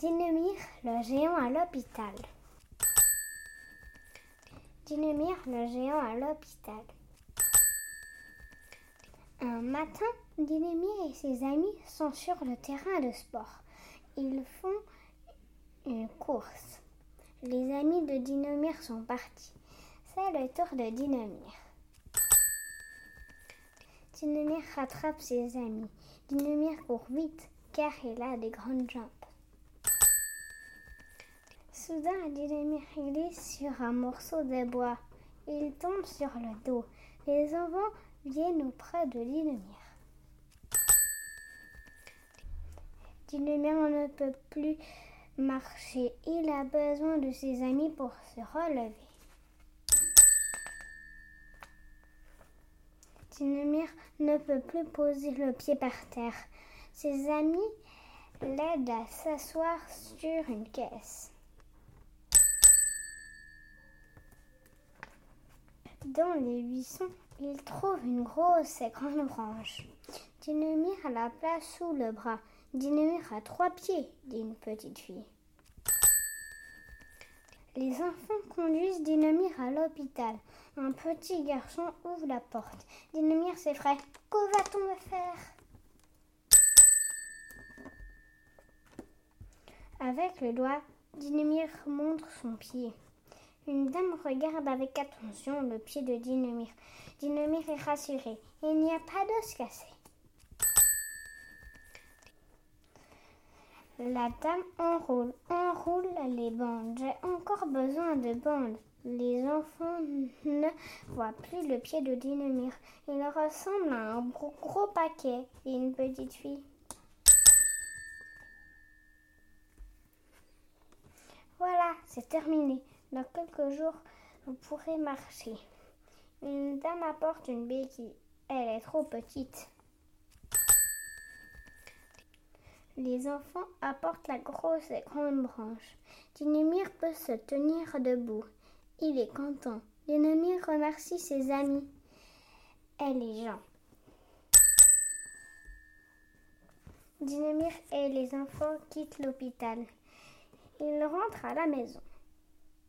Dinemir, le géant à l'hôpital. Dinemir, le géant à l'hôpital. Un matin, Dinemir et ses amis sont sur le terrain de sport. Ils font une course. Les amis de Dinemir sont partis. C'est le tour de Dinemir. Dinemir rattrape ses amis. Dinemir court vite car il a des grandes jambes. Soudain, Dinemir glisse sur un morceau de bois. Il tombe sur le dos. Les enfants viennent auprès de Dinemir. Dinemir ne peut plus marcher. Il a besoin de ses amis pour se relever. Dinemir ne peut plus poser le pied par terre. Ses amis l'aident à s'asseoir sur une caisse. Dans les buissons, il trouve une grosse et grande branche. Dinemir la place sous le bras. Dinemir a trois pieds, dit une petite fille. Les enfants conduisent Dinemir à l'hôpital. Un petit garçon ouvre la porte. Dinemir s'effraie. Que va-t-on me faire? Avec le doigt, Dinemir montre son pied. Une dame regarde avec attention le pied de Dinemir. Dinemir est rassuré. Il n'y a pas d'os cassé. La dame enroule, enroule les bandes. J'ai encore besoin de bandes. Les enfants ne voient plus le pied de Dinemir. Il ressemble à un gros, gros paquet, dit une petite fille. Voilà, c'est terminé. Dans quelques jours, vous pourrez marcher. Une dame apporte une béquille. Elle est trop petite. Les enfants apportent la grosse et grande branche. Dinemir peut se tenir debout. Il est content. Dinemir remercie ses amis et les gens. Dinemir et les enfants quittent l'hôpital. Ils rentrent à la maison.